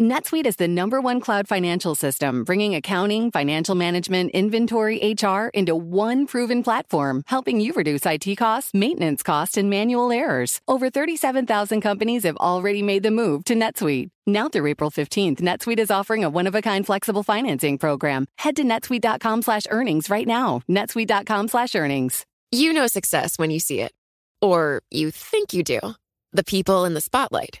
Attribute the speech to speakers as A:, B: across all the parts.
A: NetSuite is the number one cloud financial system, bringing accounting, financial management, inventory, HR into one proven platform, helping you reduce IT costs, maintenance costs, and manual errors. Over 37,000 companies have already made the move to NetSuite. Now through April 15th, NetSuite is offering a one-of-a-kind flexible financing program. Head to netsuite.com slash earnings right now. netsuite.com slash earnings.
B: You know success when you see it. Or you think you do. The people in the spotlight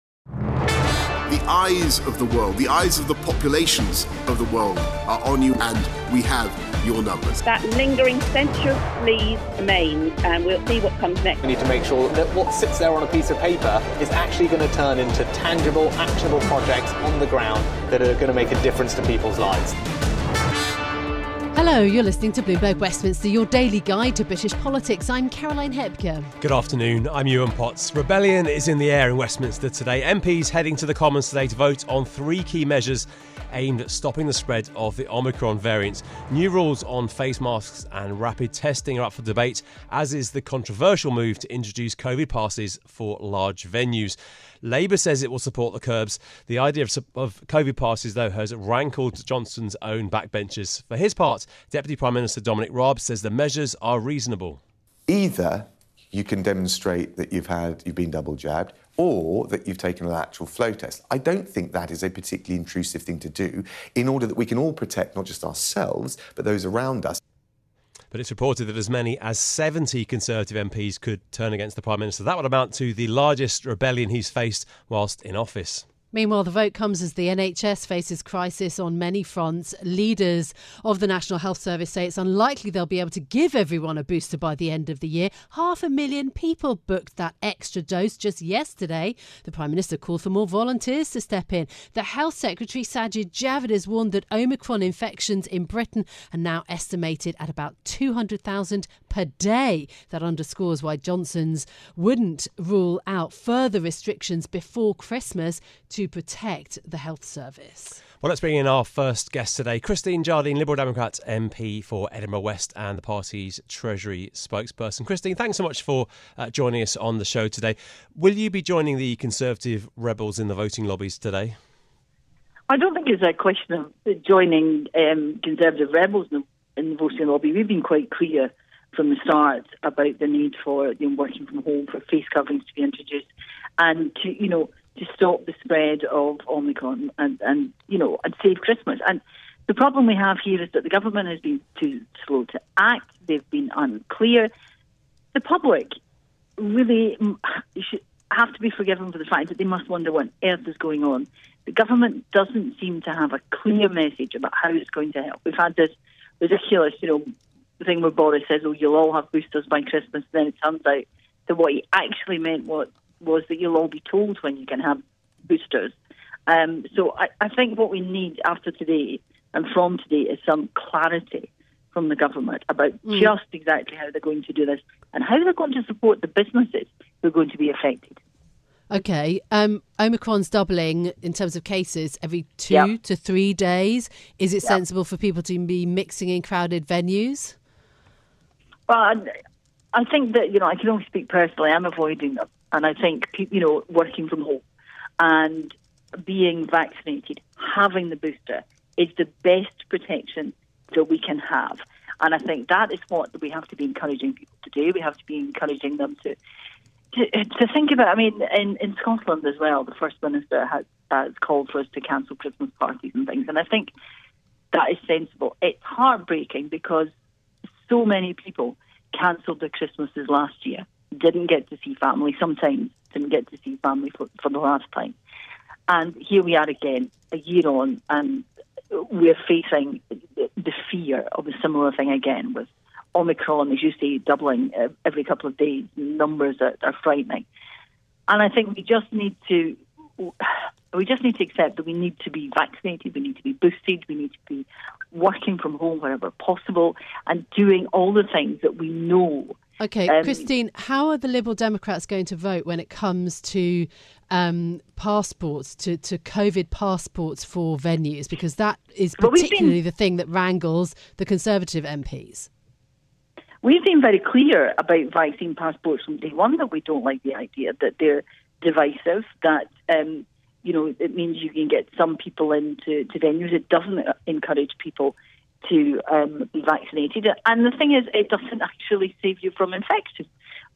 C: the eyes of the world, the eyes of the populations of the world are on you, and we have your numbers.
D: That lingering censure please remains, and we'll see what comes next.
E: We need to make sure that what sits there on a piece of paper is actually going to turn into tangible, actionable projects on the ground that are going to make a difference to people's lives.
F: Hello, you're listening to Bloomberg Westminster, your daily guide to British politics. I'm Caroline Hepker.
G: Good afternoon, I'm Yuan Potts. Rebellion is in the air in Westminster today. MPs heading to the Commons today to vote on three key measures aimed at stopping the spread of the Omicron variant. New rules on face masks and rapid testing are up for debate, as is the controversial move to introduce COVID passes for large venues. Labour says it will support the curbs. The idea of, of COVID passes, though, has rankled Johnson's own backbenchers. For his part, Deputy Prime Minister Dominic Raab says the measures are reasonable.
H: Either you can demonstrate that you've had you've been double jabbed or that you've taken a lateral flow test. I don't think that is a particularly intrusive thing to do in order that we can all protect not just ourselves but those around us.
G: But it's reported that as many as 70 Conservative MPs could turn against the Prime Minister. That would amount to the largest rebellion he's faced whilst in office.
F: Meanwhile, the vote comes as the NHS faces crisis on many fronts. Leaders of the National Health Service say it's unlikely they'll be able to give everyone a booster by the end of the year. Half a million people booked that extra dose just yesterday. The Prime Minister called for more volunteers to step in. The Health Secretary Sajid Javid has warned that Omicron infections in Britain are now estimated at about 200,000 per day. That underscores why Johnson's wouldn't rule out further restrictions before Christmas to to protect the health service.
G: Well, let's bring in our first guest today, Christine Jardine, Liberal Democrat MP for Edinburgh West and the party's Treasury spokesperson. Christine, thanks so much for uh, joining us on the show today. Will you be joining the Conservative rebels in the voting lobbies today?
D: I don't think it's a question of joining um, Conservative rebels in the voting lobby. We've been quite clear from the start about the need for you know, working from home, for face coverings to be introduced, and to you know to stop the spread of Omicron and, and you know and save Christmas. And the problem we have here is that the government has been too slow to act. They've been unclear. The public really should have to be forgiven for the fact that they must wonder what earth is going on. The government doesn't seem to have a clear message about how it's going to help. We've had this ridiculous, you know, thing where Boris says, "Oh, you'll all have boosters by Christmas." Then it turns out that what he actually meant was was that you'll all be told when you can have boosters. Um, so I, I think what we need after today and from today is some clarity from the government about mm. just exactly how they're going to do this and how they're going to support the businesses who are going to be affected.
F: Okay. Um, Omicron's doubling in terms of cases every two yep. to three days. Is it yep. sensible for people to be mixing in crowded venues?
D: Well, I think that, you know, I can only speak personally. I'm avoiding them. And I think, you know, working from home and being vaccinated, having the booster is the best protection that we can have. And I think that is what we have to be encouraging people to do. We have to be encouraging them to to, to think about. I mean, in, in Scotland as well, the First Minister has, has called for us to cancel Christmas parties and things. And I think that is sensible. It's heartbreaking because so many people cancelled their Christmases last year didn't get to see family, sometimes didn't get to see family for, for the last time. And here we are again, a year on, and we're facing the fear of a similar thing again with Omicron, as you say, doubling uh, every couple of days. Numbers are, are frightening. and I think we just need to we just need to accept that we need to be vaccinated, we need to be boosted, we need to be working from home wherever possible, and doing all the things that we know.
F: Okay, um, Christine, how are the Liberal Democrats going to vote when it comes to um, passports, to, to COVID passports for venues? Because that is particularly been, the thing that wrangles the Conservative MPs.
D: We've been very clear about vaccine passports from day one that we don't like the idea that they're divisive, that um, you know it means you can get some people into to venues. It doesn't encourage people to um, be vaccinated. And the thing is, it doesn't actually save you from infection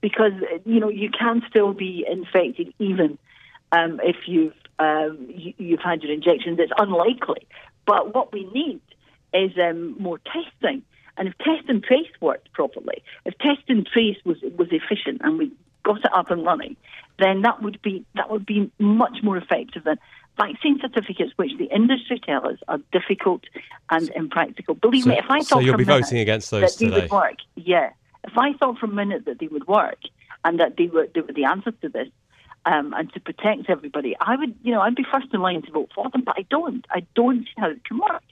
D: because you know you can still be infected even um, if you've um, you, have had your injections. It's unlikely, but what we need is um, more testing. And if test and trace worked properly, if test and trace was was efficient and we got it up and running, then that would be that would be much more effective than vaccine certificates, which the industry tell us are difficult and impractical. Believe
G: so,
D: me, if I thought
G: so you'll be voting against those
D: that
G: today.
D: they would work, yeah. If I thought for a minute that they would work and that they were they were the answer to this, um, and to protect everybody, I would, you know, I'd be first in line to vote for them. But I don't. I don't see how it can work.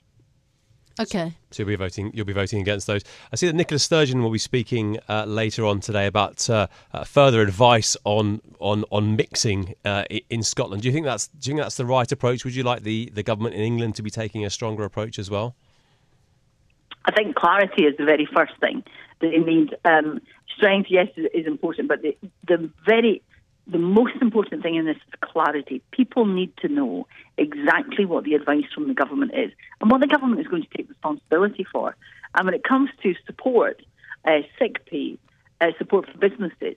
F: Okay.
G: So you'll be voting. You'll be voting against those. I see that Nicola Sturgeon will be speaking uh, later on today about uh, uh, further advice on on on mixing uh, in Scotland. Do you think that's do you think that's the right approach? Would you like the, the government in England to be taking a stronger approach as well?
D: I think clarity is the very first thing that it means. Um, strength, yes, is important, but the the very the most important thing in this is clarity. People need to know exactly what the advice from the government is and what the government is going to take responsibility for. And when it comes to support, uh, sick pay, uh, support for businesses,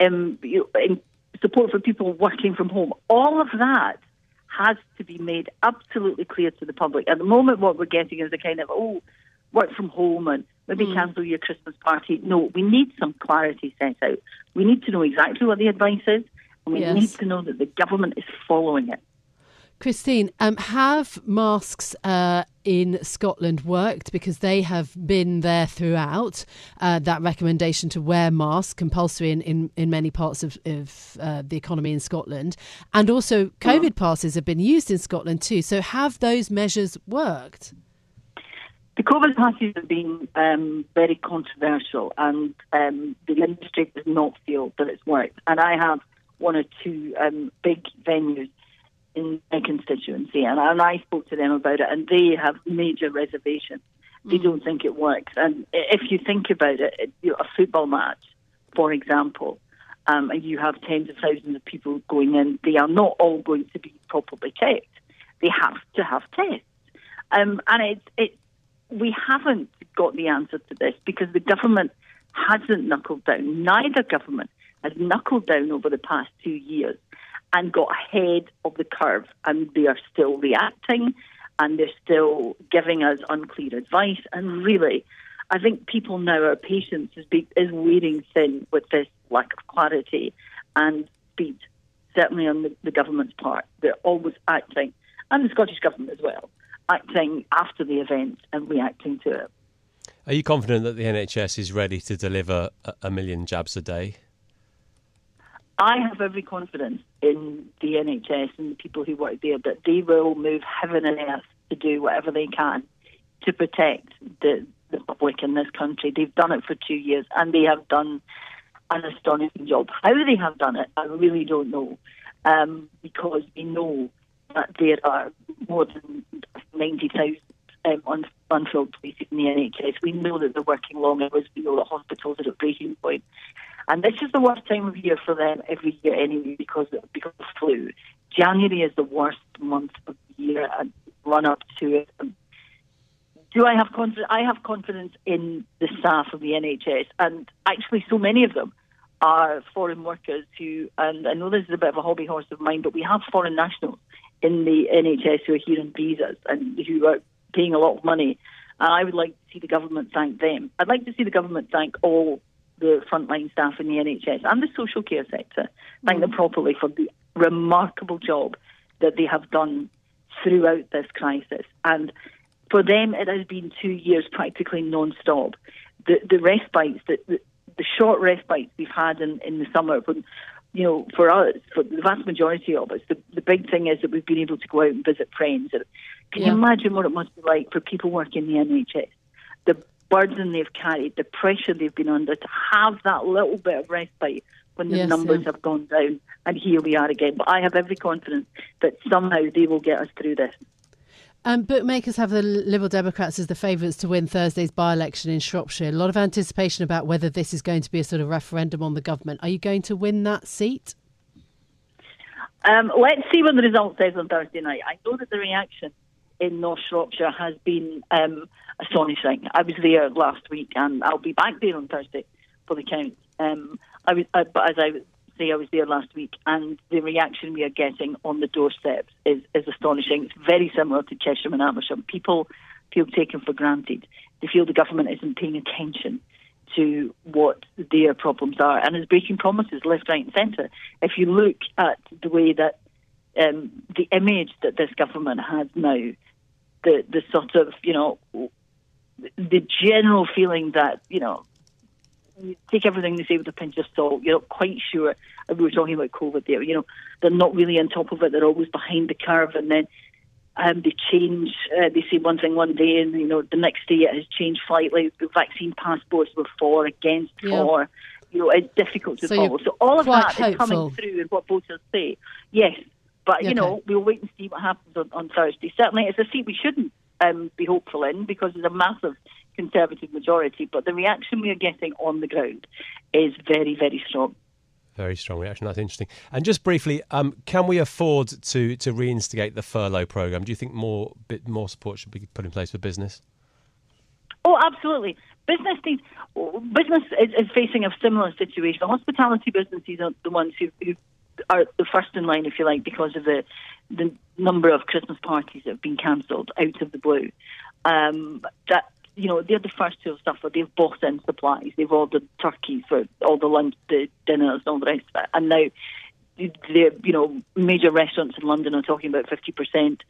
D: um, you know, support for people working from home, all of that has to be made absolutely clear to the public. At the moment, what we're getting is a kind of, oh, work from home and maybe mm. cancel your Christmas party. No, we need some clarity set out. We need to know exactly what the advice is, and we yes. need to know that the government is following it.
F: Christine, um, have masks uh, in Scotland worked? Because they have been there throughout. Uh, that recommendation to wear masks compulsory in, in, in many parts of, of uh, the economy in Scotland. And also, COVID passes have been used in Scotland too. So, have those measures worked?
D: The COVID passes have been um, very controversial, and um, the industry does not feel that it's worked. And I have one or two um, big venues in my constituency, and, and I spoke to them about it, and they have major reservations. They mm. don't think it works. And if you think about it, you know, a football match, for example, um, and you have tens of thousands of people going in, they are not all going to be properly checked. They have to have tests. Um, and it's, it's we haven't got the answer to this because the government hasn't knuckled down. Neither government has knuckled down over the past two years and got ahead of the curve, and they are still reacting and they're still giving us unclear advice. And really, I think people now, our patience is, be, is wearing thin with this lack of clarity and speed, certainly on the, the government's part. They're always acting, and the Scottish Government as well, acting after the event and reacting to it.
G: Are you confident that the NHS is ready to deliver a million jabs a day?
D: I have every confidence in the NHS and the people who work there that they will move heaven and earth to do whatever they can to protect the, the public in this country. They've done it for two years and they have done an astonishing job. How they have done it, I really don't know, um, because we know that there are more than 90,000 um, unfilled places in the NHS. We know that they're working long hours. We know that hospitals are at breaking point. And this is the worst time of year for them every year anyway because because of flu. January is the worst month of the year and run up to it. Do I have confidence? I have confidence in the staff of the NHS, and actually, so many of them are foreign workers who, and I know this is a bit of a hobby horse of mine, but we have foreign nationals in the NHS who are here on visas and who are paying a lot of money. And I would like to see the government thank them. I'd like to see the government thank all the frontline staff in the NHS and the social care sector, thank them mm. properly for the remarkable job that they have done throughout this crisis. And for them, it has been two years practically non-stop. The, the respites, the, the, the short respites we've had in, in the summer when you know, for us, for the vast majority of us, the, the big thing is that we've been able to go out and visit friends. Can yeah. you imagine what it must be like for people working in the NHS? The burden they've carried, the pressure they've been under to have that little bit of respite when the yes, numbers yeah. have gone down. And here we are again. But I have every confidence that somehow they will get us through this.
F: Um, bookmakers have the Liberal Democrats as the favourites to win Thursday's by election in Shropshire. A lot of anticipation about whether this is going to be a sort of referendum on the government. Are you going to win that seat?
D: Um, let's see what the result says on Thursday night. I know that the reaction in North Shropshire has been um, astonishing. I was there last week and I'll be back there on Thursday for the count. Um, I was, uh, but as I I was there last week, and the reaction we are getting on the doorsteps is, is astonishing. It's very similar to Chesham and Amersham. People feel taken for granted. They feel the government isn't paying attention to what their problems are and is breaking promises left, right, and centre. If you look at the way that um, the image that this government has now, the the sort of you know the general feeling that you know you take everything they say with a pinch of salt. You're not quite sure. We were talking about COVID there. You know, they're not really on top of it. They're always behind the curve, and then um, they change. Uh, they say one thing one day, and you know, the next day it has changed slightly. The vaccine passports were for, against, yeah. for. You know, it's difficult to so follow. So all of that hopeful. is coming through in what voters say. Yes, but okay. you know, we'll wait and see what happens on, on Thursday. Certainly, it's a seat we shouldn't um, be hopeful in because there's a massive Conservative majority, but the reaction we are getting on the ground is very, very strong.
G: Very strong reaction. That's interesting. And just briefly, um, can we afford to to reinstigate the furlough program? Do you think more bit more support should be put in place for business?
D: Oh, absolutely. Business needs, business is, is facing a similar situation. Hospitality businesses are the ones who, who are the first in line, if you like, because of the the number of Christmas parties that have been cancelled out of the blue. Um, that you know, they're the first to have suffered. They've bought in supplies. They've ordered turkeys for all the lunch, the dinners, and all the rest of it. And now, the you know, major restaurants in London are talking about fifty percent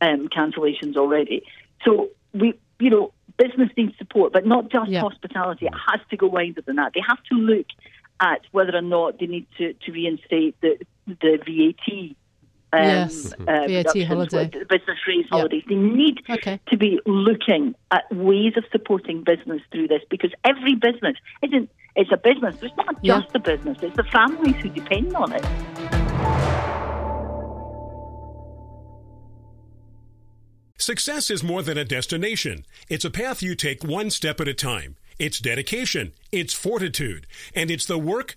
D: um, cancellations already. So we, you know, business needs support, but not just yeah. hospitality. It has to go wider than that. They have to look at whether or not they need to, to reinstate the the VAT
F: um, yes, uh, VAT holiday.
D: business raise holidays. They need okay. to be looking at ways of supporting business through this because every business isn't. It's a business. It's not just yeah. a business. It's the families who depend on it.
I: Success is more than a destination. It's a path you take one step at a time. It's dedication, it's fortitude, and it's the work,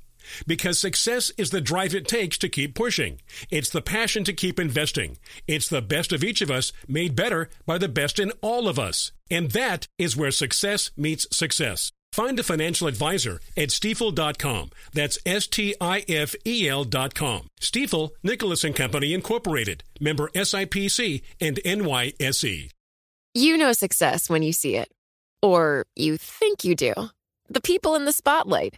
I: Because success is the drive it takes to keep pushing. It's the passion to keep investing. It's the best of each of us made better by the best in all of us. And that is where success meets success. Find a financial advisor at stifel.com. That's S T I F E L.com. Stifel, Nicolaus and Company Incorporated, member SIPC and NYSE.
B: You know success when you see it. Or you think you do. The people in the spotlight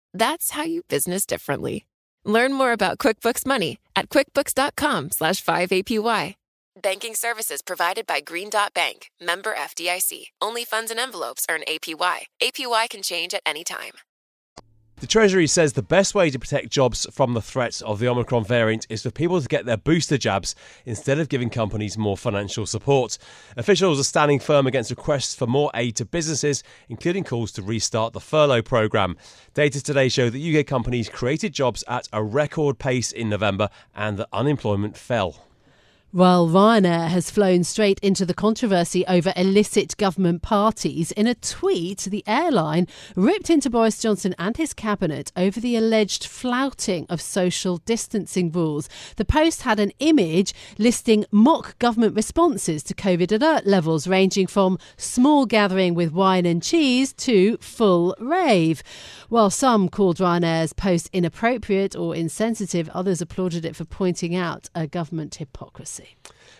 B: That's how you business differently. Learn more about QuickBooks Money at quickbooks.com slash 5APY. Banking services provided by Green Dot Bank, member FDIC. Only funds and envelopes earn APY. APY can change at any time.
G: The Treasury says the best way to protect jobs from the threat of the Omicron variant is for people to get their booster jabs instead of giving companies more financial support. Officials are standing firm against requests for more aid to businesses, including calls to restart the furlough programme. Data today show that UK companies created jobs at a record pace in November and that unemployment fell.
F: While Ryanair has flown straight into the controversy over illicit government parties, in a tweet, the airline ripped into Boris Johnson and his cabinet over the alleged flouting of social distancing rules. The Post had an image listing mock government responses to COVID alert levels, ranging from small gathering with wine and cheese to full rave. While some called Ryanair's post inappropriate or insensitive, others applauded it for pointing out a government hypocrisy.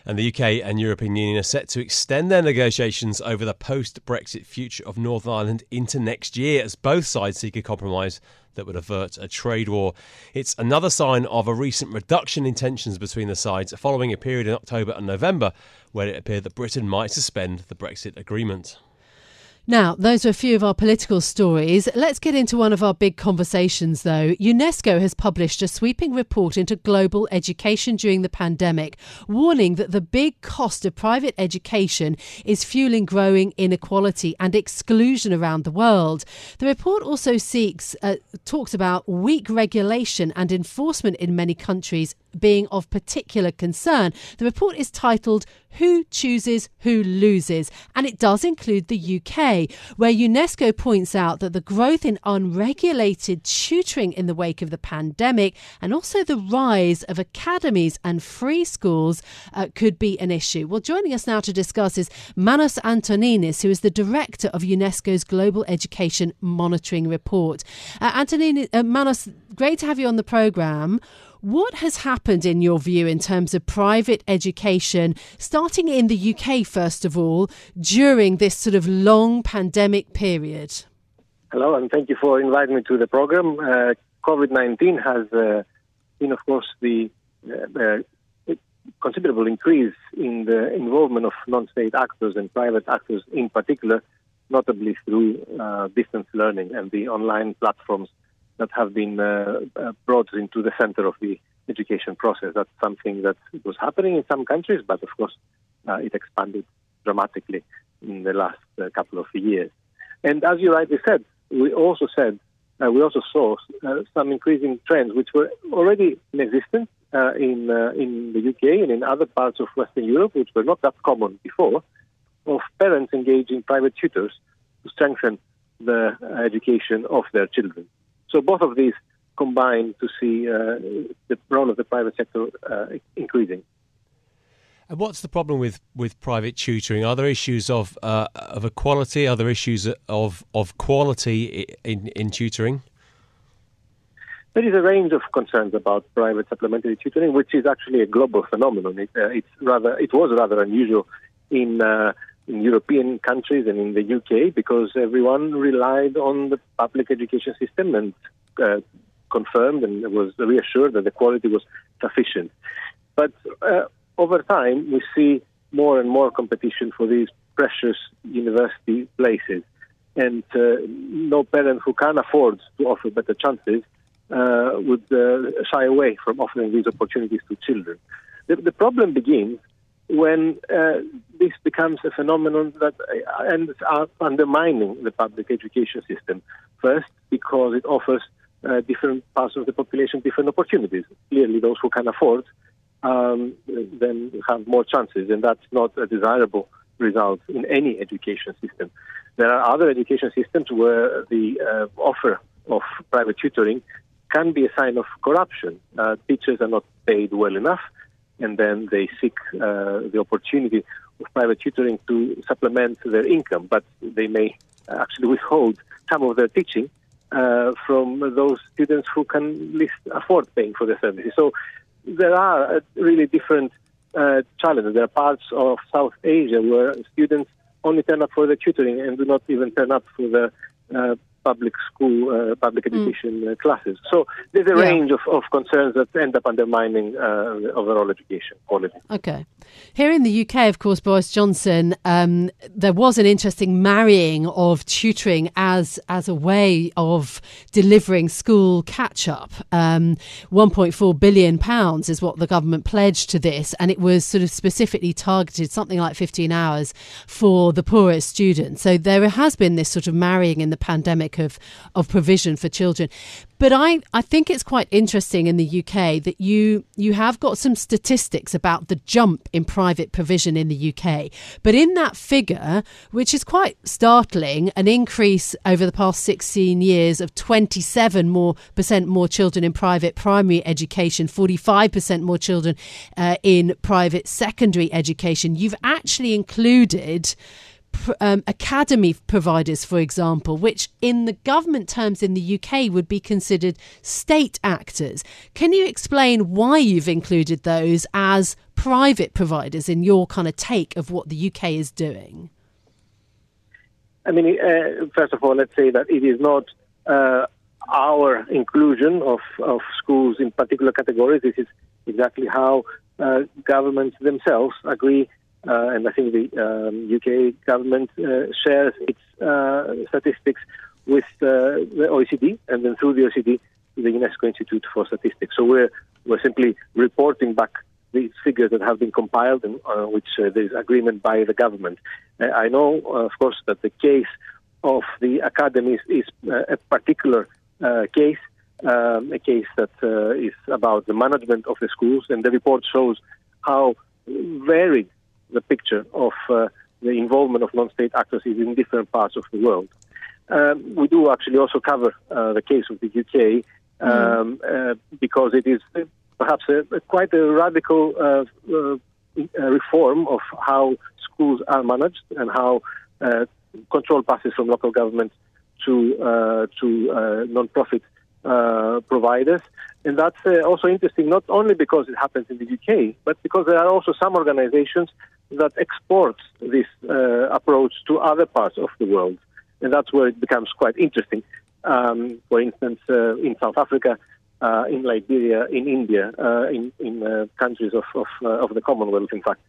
G: And the UK and European Union are set to extend their negotiations over the post Brexit future of Northern Ireland into next year as both sides seek a compromise that would avert a trade war. It's another sign of a recent reduction in tensions between the sides following a period in October and November where it appeared that Britain might suspend the Brexit agreement.
F: Now, those are a few of our political stories. Let's get into one of our big conversations, though. UNESCO has published a sweeping report into global education during the pandemic, warning that the big cost of private education is fueling growing inequality and exclusion around the world. The report also seeks, uh, talks about weak regulation and enforcement in many countries being of particular concern. The report is titled Who Chooses, Who Loses, and it does include the UK, where UNESCO points out that the growth in unregulated tutoring in the wake of the pandemic and also the rise of academies and free schools uh, could be an issue. Well, joining us now to discuss is Manos Antoninis, who is the director of UNESCO's Global Education Monitoring Report. Uh, Antoninis, uh, Manos, great to have you on the programme. What has happened, in your view, in terms of private education, starting in the UK, first of all, during this sort of long pandemic period?
J: Hello, and thank you for inviting me to the program. Uh, COVID 19 has uh, been, of course, the uh, considerable increase in the involvement of non state actors and private actors in particular, notably through uh, distance learning and the online platforms that have been uh, uh, brought into the center of the education process. That's something that was happening in some countries, but of course uh, it expanded dramatically in the last uh, couple of years. And as you rightly said, we also said uh, we also saw uh, some increasing trends which were already in existence in in the UK and in other parts of Western Europe, which were not that common before, of parents engaging private tutors to strengthen the education of their children. So both of these combine to see uh, the role of the private sector uh, increasing.
G: And what's the problem with, with private tutoring? Are there issues of uh, of equality? Are there issues of of quality in in tutoring?
J: There is a range of concerns about private supplementary tutoring, which is actually a global phenomenon. It, uh, it's rather it was rather unusual in uh, in European countries and in the UK because everyone relied on the public education system and uh, confirmed and was reassured that the quality was sufficient. But uh, over time, we see more and more competition for these precious university places. And uh, no parent who can afford to offer better chances uh, would uh, shy away from offering these opportunities to children. The, the problem begins when uh, this becomes a phenomenon that uh, ends up undermining the public education system. First, because it offers uh, different parts of the population different opportunities. Clearly, those who can afford um, then have more chances, and that's not a desirable result in any education system. There are other education systems where the uh, offer of private tutoring can be a sign of corruption. Uh, teachers are not paid well enough and then they seek uh, the opportunity of private tutoring to supplement their income, but they may actually withhold some of their teaching uh, from those students who can least afford paying for the services. So there are uh, really different uh, challenges. There are parts of South Asia where students only turn up for the tutoring and do not even turn up for the uh, public school, uh, public education uh, classes. So there's a
F: Yeah.
J: range of, of concerns that end up undermining uh, overall education quality.
F: Okay. Here in the UK, of course, Boris Johnson, um, there was an interesting marrying of tutoring as as a way of delivering school catch up. Um, 1.4 billion pounds is what the government pledged to this, and it was sort of specifically targeted, something like 15 hours for the poorest students. So there has been this sort of marrying in the pandemic of of provision for children. But I, I think it's quite interesting in the UK that you you have got some statistics about the jump in private provision in the UK. But in that figure, which is quite startling, an increase over the past 16 years of 27 more percent more children in private primary education, 45% more children uh, in private secondary education. You've actually included um, academy providers, for example, which in the government terms in the UK would be considered state actors. Can you explain why you've included those as private providers in your kind of take of what the UK is doing?
J: I mean, uh, first of all, let's say that it is not uh, our inclusion of, of schools in particular categories. This is exactly how uh, governments themselves agree, and I think the um, UK government uh, shares its uh, statistics with uh, the OECD, and then through the OECD, the UNESCO Institute for Statistics. So we're we're simply reporting back these figures that have been compiled and uh, which uh, there is agreement by the government. Uh, I know, uh, of course, that the case of the academies is uh, a particular uh, case, um, a case that uh, is about the management of the schools, and the report shows how varied the picture of uh, the involvement of non-state actors is in different parts of the world. Um, we do actually also cover uh, the case of the UK um, uh, because it is uh, perhaps a, a quite a radical uh, uh, reform of how schools are managed and how uh, control passes from local government to uh, to uh, non-profit uh, providers. And that's uh, also interesting, not only because it happens in the UK, but because there are also some organizations that export this uh, approach to other parts of the world. And that's where it becomes quite interesting. Um, for instance, uh, in South Africa, uh, in Liberia, in India, in, in countries of, of, of the Commonwealth, in fact.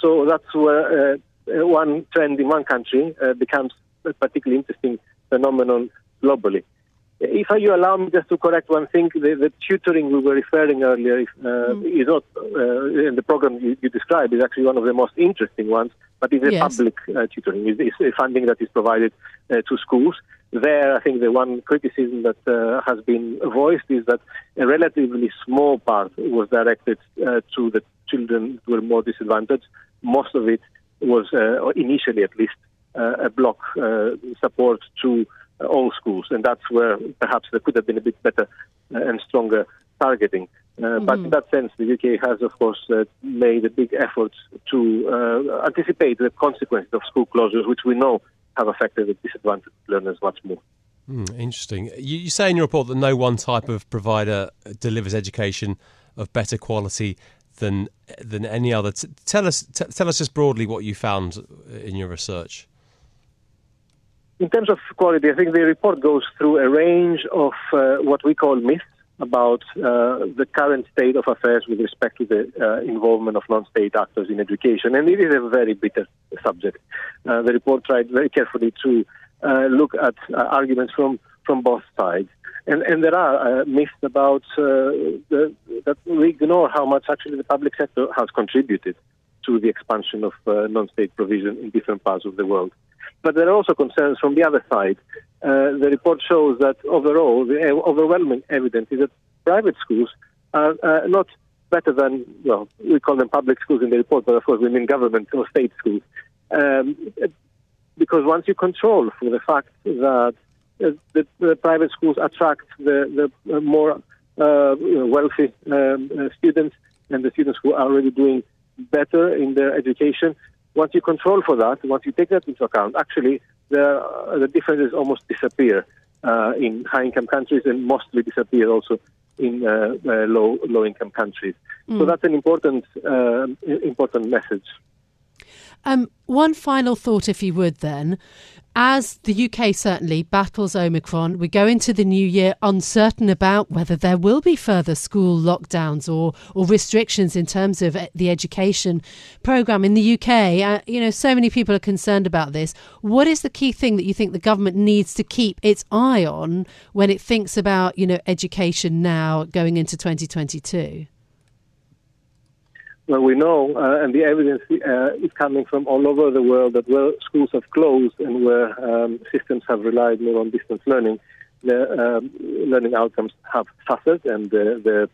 J: So that's where one trend in one country becomes a particularly interesting phenomenon globally. If you allow me just to correct one thing, the, the tutoring we were referring earlier if, uh, is not, uh, in the program you, you described, is actually one of the most interesting ones, but it's a
F: Yes.
J: public uh, tutoring. It's, it's a funding that is provided uh, to schools. There, I think the one criticism that uh, has been voiced is that a relatively small part was directed uh, to the children who were more disadvantaged. Most of it was, uh, initially at least, uh, a block uh, support to all schools, and that's where perhaps there could have been a bit better uh, and stronger targeting. Uh, But in that sense, the UK has, of course, uh, made a big effort to uh, anticipate the consequences of school closures, which we know have affected the disadvantaged learners much more.
G: Hmm, interesting. You, you say in your report that no one type of provider delivers education of better quality than than any other. T- tell us t- tell us just broadly what you found in your research.
J: In terms of quality, I think the report goes through a range of uh, what we call myths about uh, the current state of affairs with respect to the uh, involvement of non-state actors in education, and it is a very bitter subject. Uh, the report tried very carefully to uh, look at uh, arguments from from both sides, and and there are uh, myths about the, that we ignore how much actually the public sector has contributed to the expansion of non-state provision in different parts of the world. But there are also concerns from the other side. Uh, the report shows that overall, the overwhelming evidence is that private schools are uh, not better than, well, we call them public schools in the report, but of course we mean government or state schools. Um, because once you control for the fact that uh, the, the private schools attract the, the uh, more uh, wealthy um, uh, students and the students who are already doing better in their education, once you control for that, once you take that into account, actually the, uh, the differences almost disappear uh, in high-income countries and mostly disappear also in uh, uh, low low-income countries. So that's an important uh, important message.
F: Um, one final thought, if you would, then. As the UK certainly battles Omicron, we go into the new year uncertain about whether there will be further school lockdowns or, or restrictions in terms of the education programme in the UK. Uh, you know, so many people are concerned about this. What is the key thing that you think the government needs to keep its eye on when it thinks about, you know, education now going into 2022?
J: Well, we know, uh, and the evidence uh, is coming from all over the world that where schools have closed and where um, systems have relied more on distance learning, the um, learning outcomes have suffered, and the, the,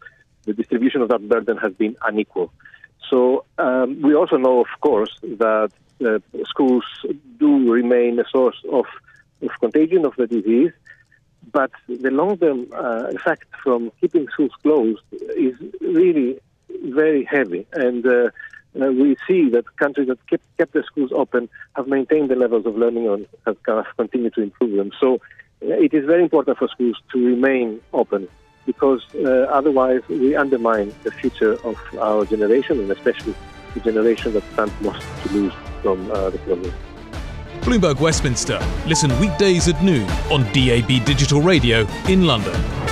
J: the, distribution of that burden has been unequal. So um, we also know, of course, that uh, schools do remain a source of, of contagion of the disease, but the long-term uh, effect from keeping schools closed is really very heavy. And uh, uh, we see that countries that kept, kept their schools open have maintained the levels of learning and have, have continued to improve them. So uh, it is very important for schools to remain open because uh, otherwise we undermine the future of our generation and especially the generation that stands most to lose from uh, the problem.
K: Bloomberg Westminster. Listen weekdays at noon on DAB Digital Radio in London.